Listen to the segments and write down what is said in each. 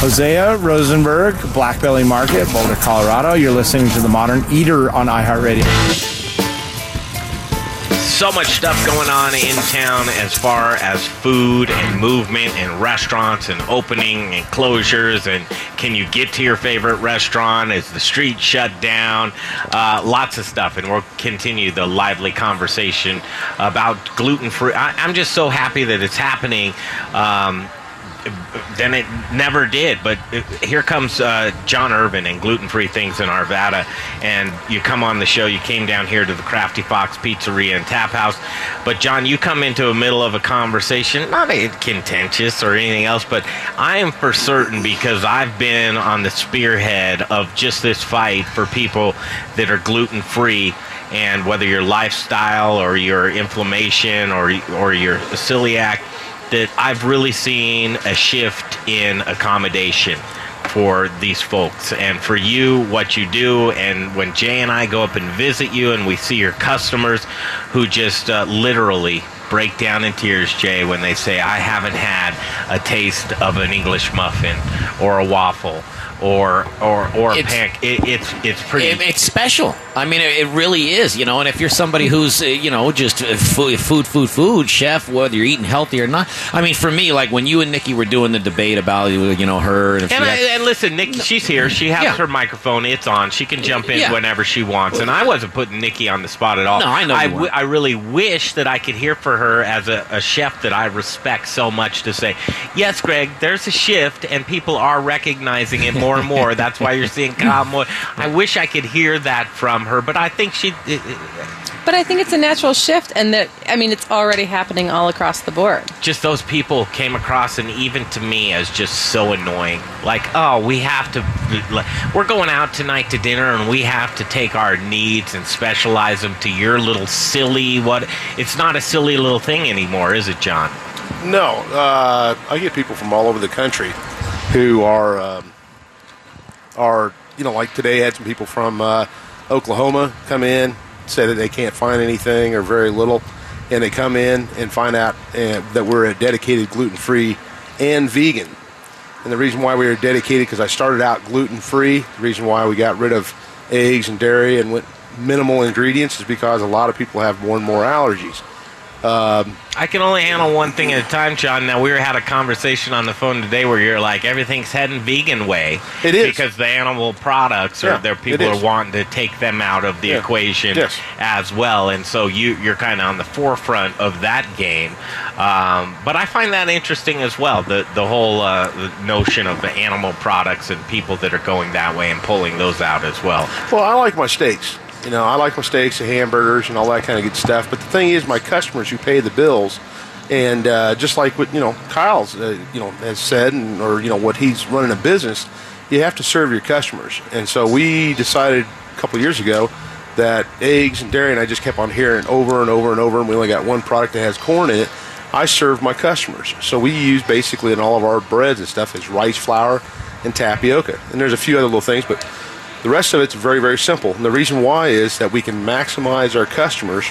Hosea Rosenberg, Blackbelly Market, Boulder, Colorado. You're listening to The Modern Eater on iHeartRadio. So much stuff going on in town as far as food and movement and restaurants and opening and closures and can you get to your favorite restaurant? Is the street shut down? Uh, lots of stuff, and we'll continue the lively conversation about gluten free. I'm just so happy that it's happening. Um, then it never did. But here comes uh, John Irvin and Gluten Free Things in Arvada. And you come on the show, you came down here to the Crafty Fox Pizzeria and Tap House. But, John, you come into the middle of a conversation, not contentious or anything else, but I am for certain because I've been on the spearhead of just this fight for people that are gluten free and whether your lifestyle or your inflammation or or your celiac that I've really seen a shift in accommodation for these folks. And for you what you do and when jay and i go up and visit you and we see your customers who just uh, literally break down in tears jay when they say i haven't had a taste of an english muffin or a waffle or or or it's, a It, it's it's pretty. It, it's special. I mean, it, it, really is. You know, and if you're somebody who's uh, you know just uh, food, food, food, food chef, whether you're eating healthy or not. I mean, for me, like when you and Nikki were doing the debate about you know her and, and, I, and listen, Nikki, she's here. She has yeah. her microphone. It's on. She can jump in yeah. whenever she wants. And I wasn't putting Nikki on the spot at all. No, I know. I, w- I really wish that I could hear for her as a, a chef that I respect so much to say, yes, Greg, there's a shift, and people are recognizing it more and more. That's why why you're seeing Kyle Moyer. I wish I could hear that from her, but I think she. But I think it's a natural shift, and that I mean, it's already happening all across the board. Just those people came across, and even to me, as just so annoying. Like, oh, we have to. We're going out tonight to dinner, and we have to take our needs and specialize them to your little silly what. It's not a silly little thing anymore, is it, John? No, uh, I get people from all over the country who are. Um, are, you know, like today, had some people from uh, Oklahoma come in, say that they can't find anything or very little, and they come in and find out uh, that we're a dedicated gluten free and vegan. And the reason why we are dedicated, because I started out gluten free, the reason why we got rid of eggs and dairy and went minimal ingredients is because a lot of people have more and more allergies. Um, I can only handle one thing at a time, John. Now we had a conversation on the phone today where you're like everything's heading vegan way. It is because the animal products or yeah, there people are wanting to take them out of the yeah. equation yes. as well, and so you you're kind of on the forefront of that game. Um, but I find that interesting as well. The the whole uh, the notion of the animal products and people that are going that way and pulling those out as well. Well, I like my steaks. You know, I like my steaks and hamburgers and all that kind of good stuff. But the thing is, my customers who pay the bills, and uh, just like what you know, Kyle's uh, you know has said, and, or you know what he's running a business, you have to serve your customers. And so we decided a couple years ago that eggs and dairy, and I just kept on hearing over and over and over, and we only got one product that has corn in it. I serve my customers. So we use basically in all of our breads and stuff is rice flour and tapioca. And there's a few other little things, but the rest of it's very, very simple. And the reason why is that we can maximize our customers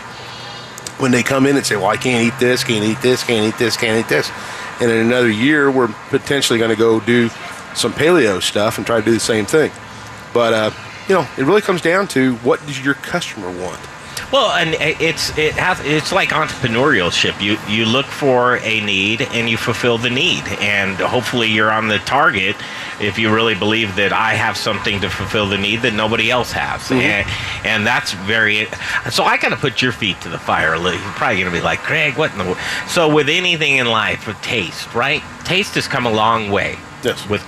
when they come in and say, Well, I can't eat this, can't eat this, can't eat this, can't eat this. And in another year, we're potentially going to go do some paleo stuff and try to do the same thing. But, uh, you know, it really comes down to what does your customer want? Well, and it's it has it's like entrepreneurship. You you look for a need and you fulfill the need, and hopefully you're on the target if you really believe that I have something to fulfill the need that nobody else has, mm-hmm. and, and that's very. So I got to put your feet to the fire. You're probably going to be like, Greg, what in the world? So with anything in life, with taste, right? Taste has come a long way. Yes. With,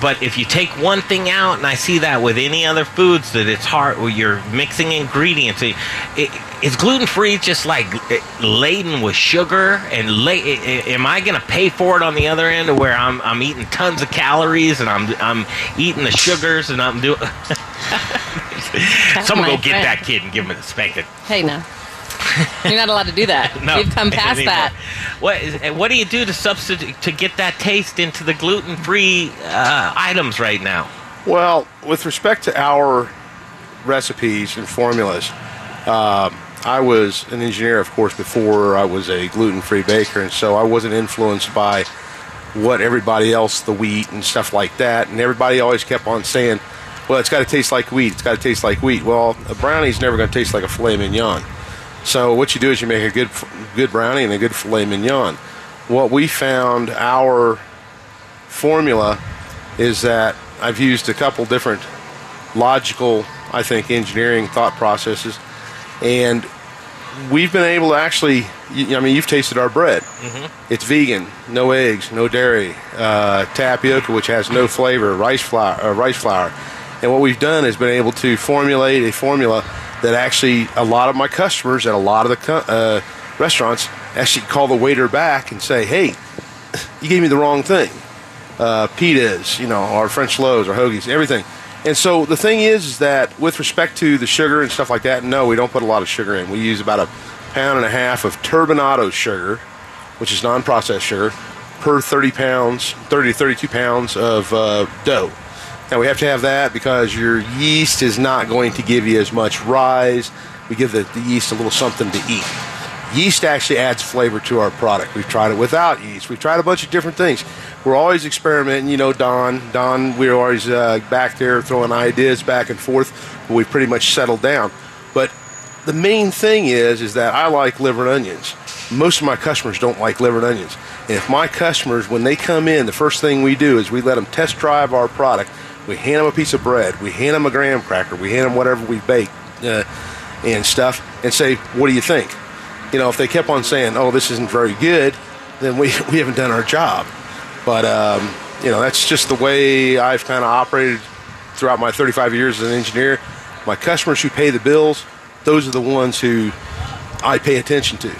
but if you take one thing out, and I see that with any other foods, that it's hard. Where you're mixing ingredients. It, it, is gluten free just like eh, laden with sugar? And la- am I going to pay for it on the other end, where I'm I'm eating tons of calories and I'm I'm eating the sugars and I'm doing. Someone go get that kid and give him a spanking. Hey, no. You're not allowed to do that. no, You've come past that. What is, what do you do to substitute to get that taste into the gluten free uh, items right now? Well, with respect to our recipes and formulas, um, I was an engineer, of course, before I was a gluten free baker, and so I wasn't influenced by what everybody else, the wheat and stuff like that. And everybody always kept on saying, well, it's got to taste like wheat. It's got to taste like wheat. Well, a brownie's never going to taste like a filet mignon. So what you do is you make a good good brownie and a good filet mignon. What we found our formula is that I've used a couple different logical, I think, engineering thought processes, and we've been able to actually. I mean, you've tasted our bread. Mm-hmm. It's vegan, no eggs, no dairy, uh, tapioca, which has no flavor, rice flour, uh, rice flour, and what we've done is been able to formulate a formula that actually a lot of my customers at a lot of the uh, restaurants actually call the waiter back and say, "Hey, you gave me the wrong thing." Uh, pitas, you know, our French loaves, our hoagies, everything. And so the thing is, is that with respect to the sugar and stuff like that, no, we don't put a lot of sugar in. We use about a pound and a half of turbinado sugar, which is non-processed sugar, per 30 pounds, 30 to 32 pounds of uh, dough. Now we have to have that because your yeast is not going to give you as much rise. We give the, the yeast a little something to eat. Yeast actually adds flavor to our product. We've tried it without yeast. We've tried a bunch of different things. We're always experimenting. You know, Don, Don, we're always uh, back there throwing ideas back and forth. But we've pretty much settled down. But the main thing is, is that I like liver and onions. Most of my customers don't like liver and onions. And if my customers, when they come in, the first thing we do is we let them test drive our product. We hand them a piece of bread. We hand them a graham cracker. We hand them whatever we bake uh, and stuff, and say, "What do you think?" You know, if they kept on saying, "Oh, this isn't very good," then we we haven't done our job. But um, you know, that's just the way I've kind of operated throughout my 35 years as an engineer. My customers who pay the bills, those are the ones who I pay attention to.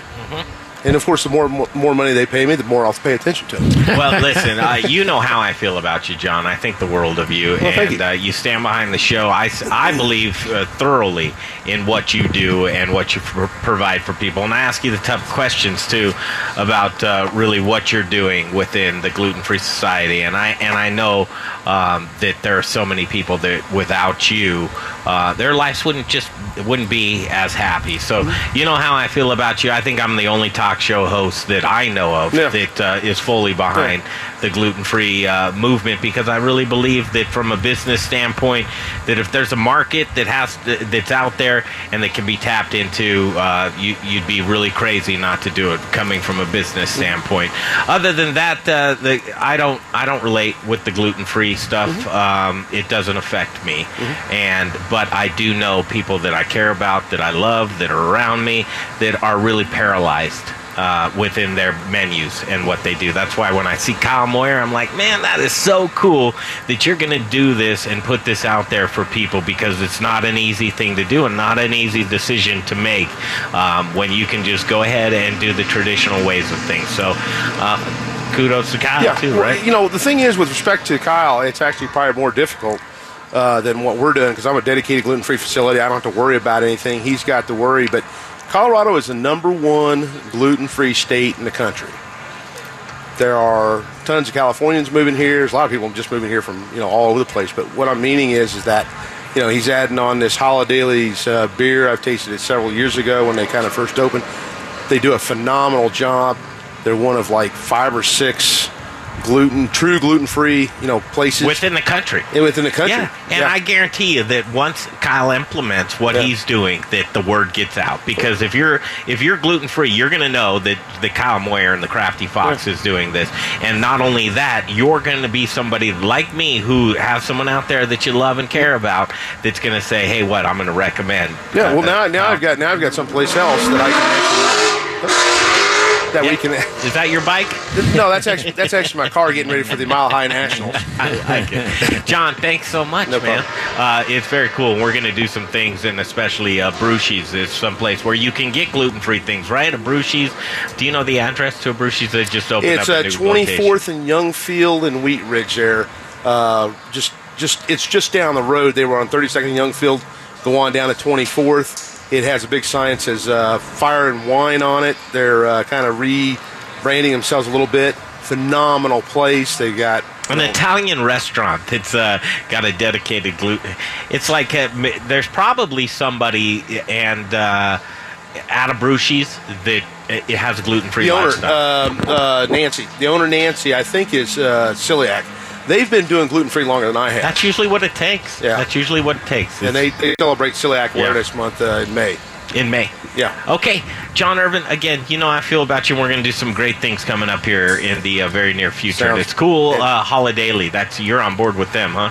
And of course, the more more money they pay me, the more I'll pay attention to them. well, listen, uh, you know how I feel about you, John. I think the world of you, Well, and you. Uh, you stand behind the show. I, I believe uh, thoroughly in what you do and what you pr- provide for people. And I ask you the tough questions too about uh, really what you're doing within the gluten free society. And I and I know um, that there are so many people that without you, uh, their lives wouldn't just wouldn't be as happy. So Mm-hmm. you know how I feel about you. I think I'm the only talk show host that I know of Yeah. that uh, is fully behind the gluten-free uh, movement because I really believe that from a business standpoint that if there's a market that has that's out there and that can be tapped into uh, you, you'd be really crazy not to do it coming from a business standpoint other than that uh, the, I don't I don't relate with the stuff um, it doesn't affect me and but I do know people that I care about that I love that are around me that are really paralyzed uh, within their menus and what they do. That's why when I see Kyle Moyer, I'm like, man, that is so cool that you're going to do this and put this out there for people because it's not an easy thing to do and not an easy decision to make um, when you can just go ahead and do the traditional ways of things. So, uh, kudos to Kyle too, well, right? You know, the thing is, with respect to Kyle, it's actually probably more difficult uh, than what we're doing because I'm a dedicated gluten free facility. I don't have to worry about anything. He's got to worry. But Colorado is the number one gluten free state in the country. There are tons of Californians moving here. There's a lot of people just moving here from you know all over the place. But what I'm meaning is, is that you know he's adding on this Holidaily's uh, beer. I've tasted it several years ago when they kind of first opened. They do a phenomenal job. They're one of like five or six gluten, true gluten free, you know, places Within the country. and within the country. Yeah, and I guarantee you that once Kyle implements what Yeah. he's doing, that the word gets out. Because if you're if you're gluten free, you're going to know that the Kyle Moyer and the Crafty Fox is doing this. And not only that, you're going to be somebody like me who has someone out there that you love and care about that's going to say, "Hey, what I'm going to recommend." yeah. uh, Well, now now Kyle. I've got now I've got someplace else that I can actually, that we Yeah. can. Is that your bike? No, that's actually that's actually my car getting ready for the Mile High Nationals. I like it. John, thanks so much, No man. Uh, it's very cool. We're going to do some things, and especially uh, Brushi's is someplace where you can get gluten free things, right? Abrusci's. Do you know the address to Abrusci's that just opened It's up? uh, a 24th and Youngfield and Wheat Ridge there. Uh, just just it's just down the road. They were on 32nd and Youngfield. Go on down to 24th. It has a big sign that says uh, Fire and Vine on it. They're uh, kind of rebranding themselves a little bit. Phenomenal place. They've got An Italian restaurant that's uh, got a dedicated gluten. It's like uh, m- there's probably somebody and uh, at Abrusci's that it, it has gluten free the owner, um, uh, Nancy, the owner Nancy, I think is uh, celiac. They've been doing gluten free longer than I have, That's usually what it takes. Yeah. That's usually what it takes. and they, they celebrate Celiac Yeah. Awareness Month uh, in May. in May. Yeah. Okay, John Irvin. Again, you know I feel about you. We're going to do some great things coming up here in the uh, very near future. Sounds- it's cool. Uh, Holidaily. That's you're on board with them, huh?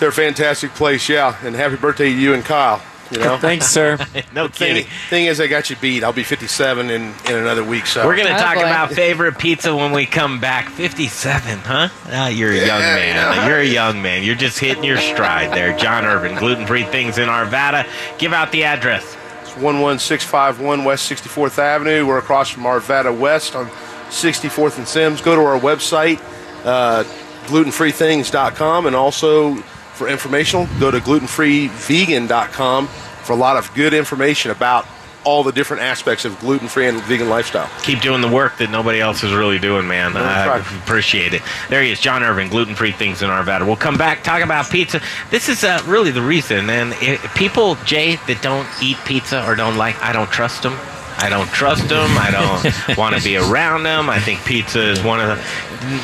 They're a fantastic place, yeah. And happy birthday to you and Kyle. You know, Thanks, sir. No thing, kidding. thing is, I got you beat. I'll be 57 in, in another week. So We're going to Oh, talk boy. about favorite pizza when we come back. 57, huh? Ah, you're a young man. yeah. You're a young man. You're just hitting your stride there. John Irvin, gluten free things in Arvada. Give out the address. It's 11651 West 64th Avenue. We're across from Arvada West on 64th and Simms. Go to our website, uh, glutenfreethings.com, and also for informational, go to glutenfreevegan.com for a lot of good information about all the different aspects of gluten-free and vegan lifestyle. Keep doing the work that nobody else is really doing, man. I right. appreciate it. There he is, John Irvin, gluten free things in Arvada. We'll come back, talk about pizza. This is uh, really the reason. And people, Jay, that don't eat pizza or don't like, I don't trust them. I don't trust them. I don't want to be around them. I think pizza is one of the.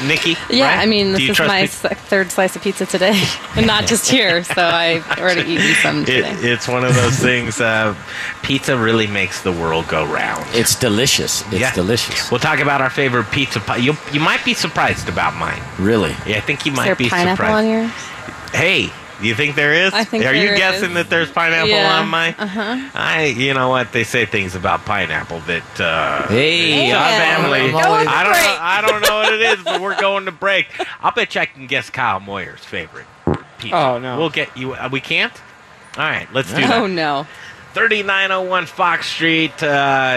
Nikki? Yeah, right? I mean, this is my pizza? third slice of pizza today, and not just here. So I've already eaten some It, it's one of those things. Uh, pizza really makes the world go round. It's delicious. It's Yeah. delicious. We'll talk about our favorite pizza pie. You, you might be surprised about mine. Really. Yeah, I think you is might there be pineapple surprised. on yours? Hey, do you think there is? I think Are you there guessing is. that there's pineapple Yeah, on my? Uh-huh. I, you know what? They say things about pineapple that. Uh, Hey, our Yeah. family. We're going to I don't know. I don't know what it is, but we're going to break. I'll bet you I can guess Kyle Moyer's favorite pizza. Oh, no. We'll get you. Uh, we can't. All right, let's do that. Oh no! 3901 Fox Street, uh,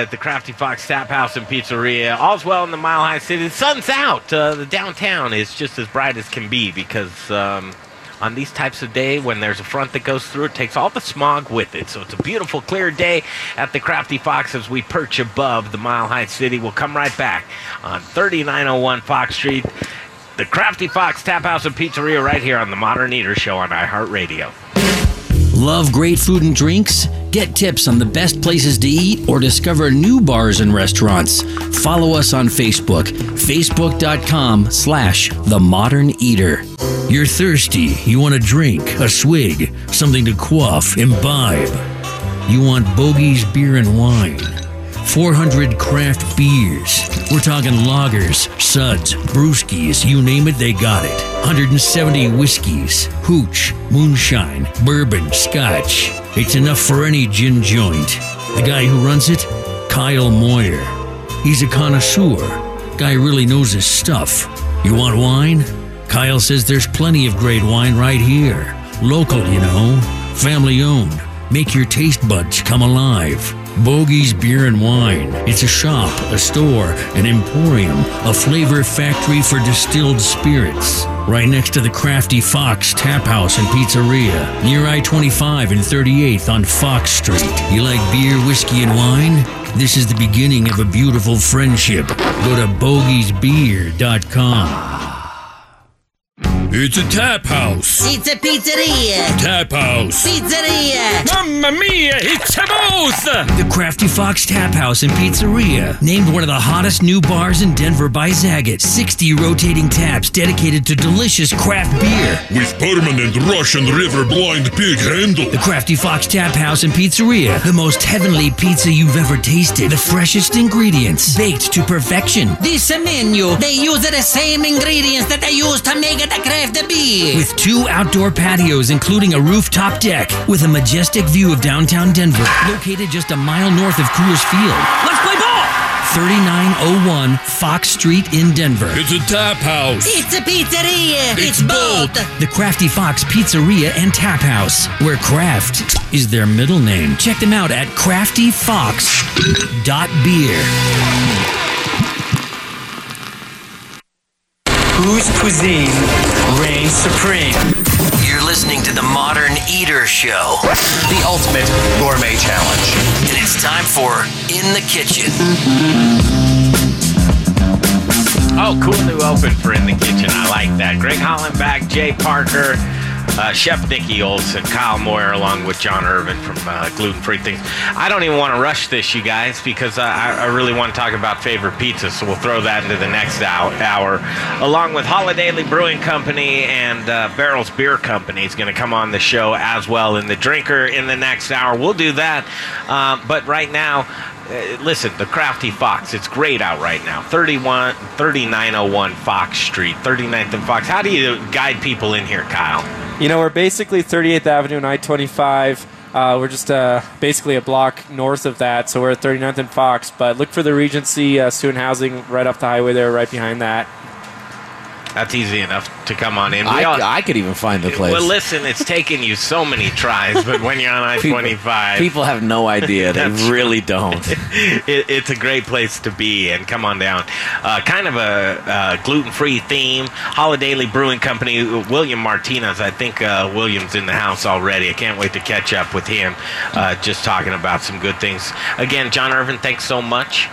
at the Crafty Fox Tap House and Pizzeria. All's well in the Mile High City. The sun's out. Uh, the downtown is just as bright as can be because um, on these types of day, when there's a front that goes through, it takes all the smog with it. So it's a beautiful, clear day at the Crafty Fox as we perch above the Mile High City. We'll come right back on 3901 Fox Street. The Crafty Fox Tap House and Pizzeria right here on the Modern Eater Show on iHeartRadio. Love great food and drinks? Get tips on the best places to eat or discover new bars and restaurants. Follow us on Facebook, facebook.com slash the modern eater. You're thirsty, you want a drink, a swig, something to quaff, imbibe. You want Bogie's beer and wine. 400 craft beers. We're talking lagers, suds, brewskis, you name it, they got it. 170 whiskeys, hooch, moonshine, bourbon, scotch. It's enough for any gin joint. The guy who runs it? Kyle Moyer. He's a connoisseur. Guy really knows his stuff. You want wine? Kyle says there's plenty of great wine right here. Local, you know. Family owned. Make your taste buds come alive. Bogie's Beer and Wine. It's a shop, a store, an emporium, a flavor factory for distilled spirits. Right next to the Crafty Fox Tap House and Pizzeria, near I 25 and 38th on Fox Street. You like beer, whiskey, and wine? This is the beginning of a beautiful friendship. Go to bogiesbeer.com. It's a tap house. It's a pizzeria. Tap house. Pizzeria. Mamma mia, it's a both. The Crafty Fox Tap House and Pizzeria, named one of the hottest new bars in Denver by Zagat. 60 rotating taps dedicated to delicious craft beer. With permanent Russian River blind pig handle. The Crafty Fox Tap House and Pizzeria, the most heavenly pizza you've ever tasted. The freshest ingredients, baked to perfection. This menu, they use the same ingredients that they use to make the craft beer. With two outdoor patios, including a rooftop deck, with a majestic view of downtown Denver, located just a mile north of Coors Field. Let's play ball. 3901 Fox Street in Denver. It's a tap house. It's a pizzeria. It's both. The Crafty Fox Pizzeria and Tap House, where craft is their middle name. Check them out at craftyfox.beer. Whose cuisine reigns supreme? You're listening to the Modern Eater Show, The ultimate gourmet challenge. and it's time for In the Kitchen. Oh, cool new open for In the Kitchen. I like that. Greg Hollenbach, Jay Parker, uh, Chef Nicky Olson, Kyle Moyer, along with John Irvin from uh, Gluten Free Things. I don't even want to rush this, you guys, because I, I really want to talk about favorite pizza, so we'll throw that into the next hour. Along with Holidaily Brewing Company and uh, Barrels Beer Company is going to come on the show as well in the drinker in the next hour. We'll do that. Uh, but right now, listen, the Crafty Fox, it's great out right now. 31, 3901 Fox Street, 39th and Fox. How do you guide people in here, Kyle? You know, we're basically 38th Avenue and I 25. Uh, we're just uh, basically a block north of that, so we're at 39th and Fox. But look for the Regency uh, Student Housing right off the highway there, right behind that. That's easy enough to come on in. I, all- I could even find the place. Well, listen, it's taken you so many tries, but when you're on I 25, People have no idea. They really don't. it, it's a great place to be and come on down. Uh, kind of a uh, gluten free theme. Holidaily Brewing Company, William Martinez. I think uh, William's in the house already. I can't wait to catch up with him. Uh, just talking about some good things. Again, John Irvin, thanks so much.